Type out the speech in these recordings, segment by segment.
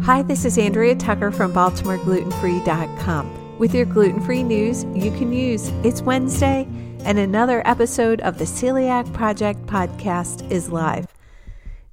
Hi, this is Andrea Tucker from BaltimoreGlutenFree.com. With your gluten free news you can use. It's Wednesday, and another episode of the Celiac Project podcast is live.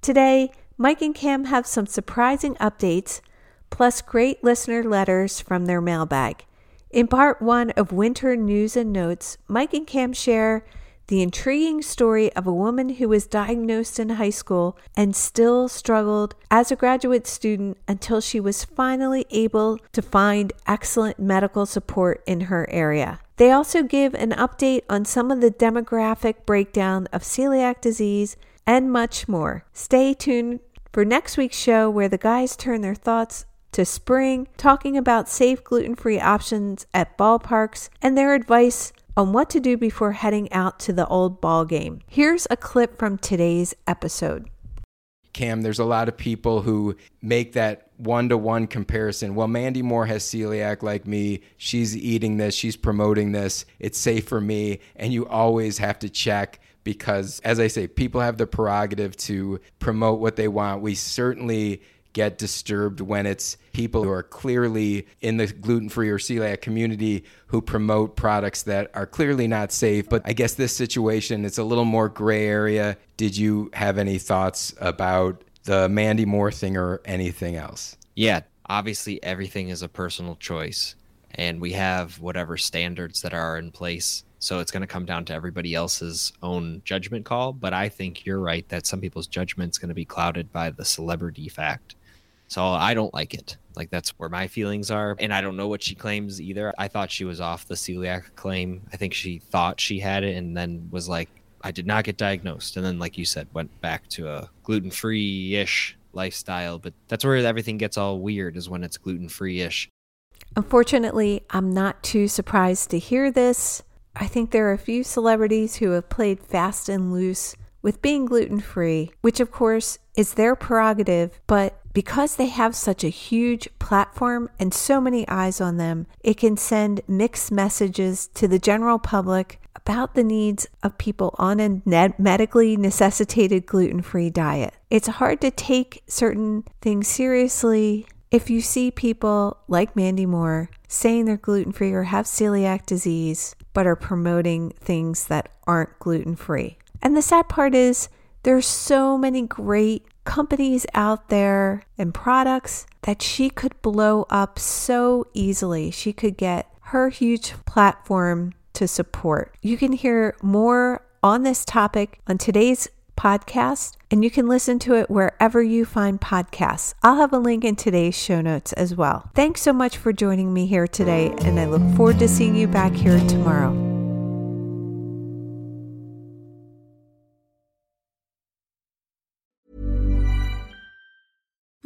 Today, Mike and Cam have some surprising updates, plus great listener letters from their mailbag. In part one of Winter News and Notes, Mike and Cam share the intriguing story of a woman who was diagnosed in high school and still struggled as a graduate student until she was finally able to find excellent medical support in her area. They also give an update on some of the demographic breakdown of celiac disease and much more. Stay tuned for next week's show where the guys turn their thoughts to spring, talking about safe gluten free options at ballparks and their advice on what to do before heading out to the old ball game. Here's a clip from today's episode. Cam, there's a lot of people who make that one to one comparison. Well, Mandy Moore has celiac like me. She's eating this, she's promoting this. It's safe for me. And you always have to check because, as I say, people have the prerogative to promote what they want. We certainly get disturbed when it's people who are clearly in the gluten free or celiac community who promote products that are clearly not safe. But I guess this situation, it's a little more gray area. Did you have any thoughts about the Mandy Moore thing or anything else? Yeah, obviously, everything is a personal choice, and we have whatever standards that are in place. So it's going to come down to everybody else's own judgment call. But I think you're right that some people's judgment's going to be clouded by the celebrity fact. So I don't like it. Like that's where my feelings are. And I don't know what she claims either. I thought she was off the celiac claim. I think she thought she had it and then was like, I did not get diagnosed. And then, like you said, went back to a gluten free ish lifestyle. But that's where everything gets all weird is when it's gluten free ish. Unfortunately, I'm not too surprised to hear this. I think there are a few celebrities who have played fast and loose with being gluten free, which of course is their prerogative, but because they have such a huge platform and so many eyes on them, it can send mixed messages to the general public about the needs of people on a medically necessitated gluten free diet. It's hard to take certain things seriously if you see people like Mandy Moore saying they're gluten free or have celiac disease, but are promoting things that aren't gluten free. And the sad part is, there's so many great companies out there and products that she could blow up so easily. She could get her huge platform to support. You can hear more on this topic on today's podcast, and you can listen to it wherever you find podcasts. I'll have a link in today's show notes as well. Thanks so much for joining me here today, and I look forward to seeing you back here tomorrow.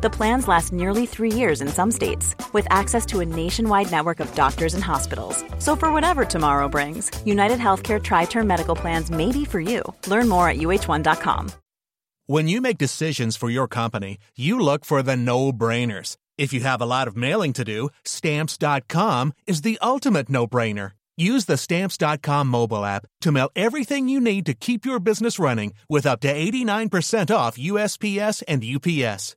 The plans last nearly three years in some states, with access to a nationwide network of doctors and hospitals. So, for whatever tomorrow brings, United Healthcare Tri Term Medical Plans may be for you. Learn more at uh1.com. When you make decisions for your company, you look for the no brainers. If you have a lot of mailing to do, stamps.com is the ultimate no brainer. Use the stamps.com mobile app to mail everything you need to keep your business running with up to 89% off USPS and UPS.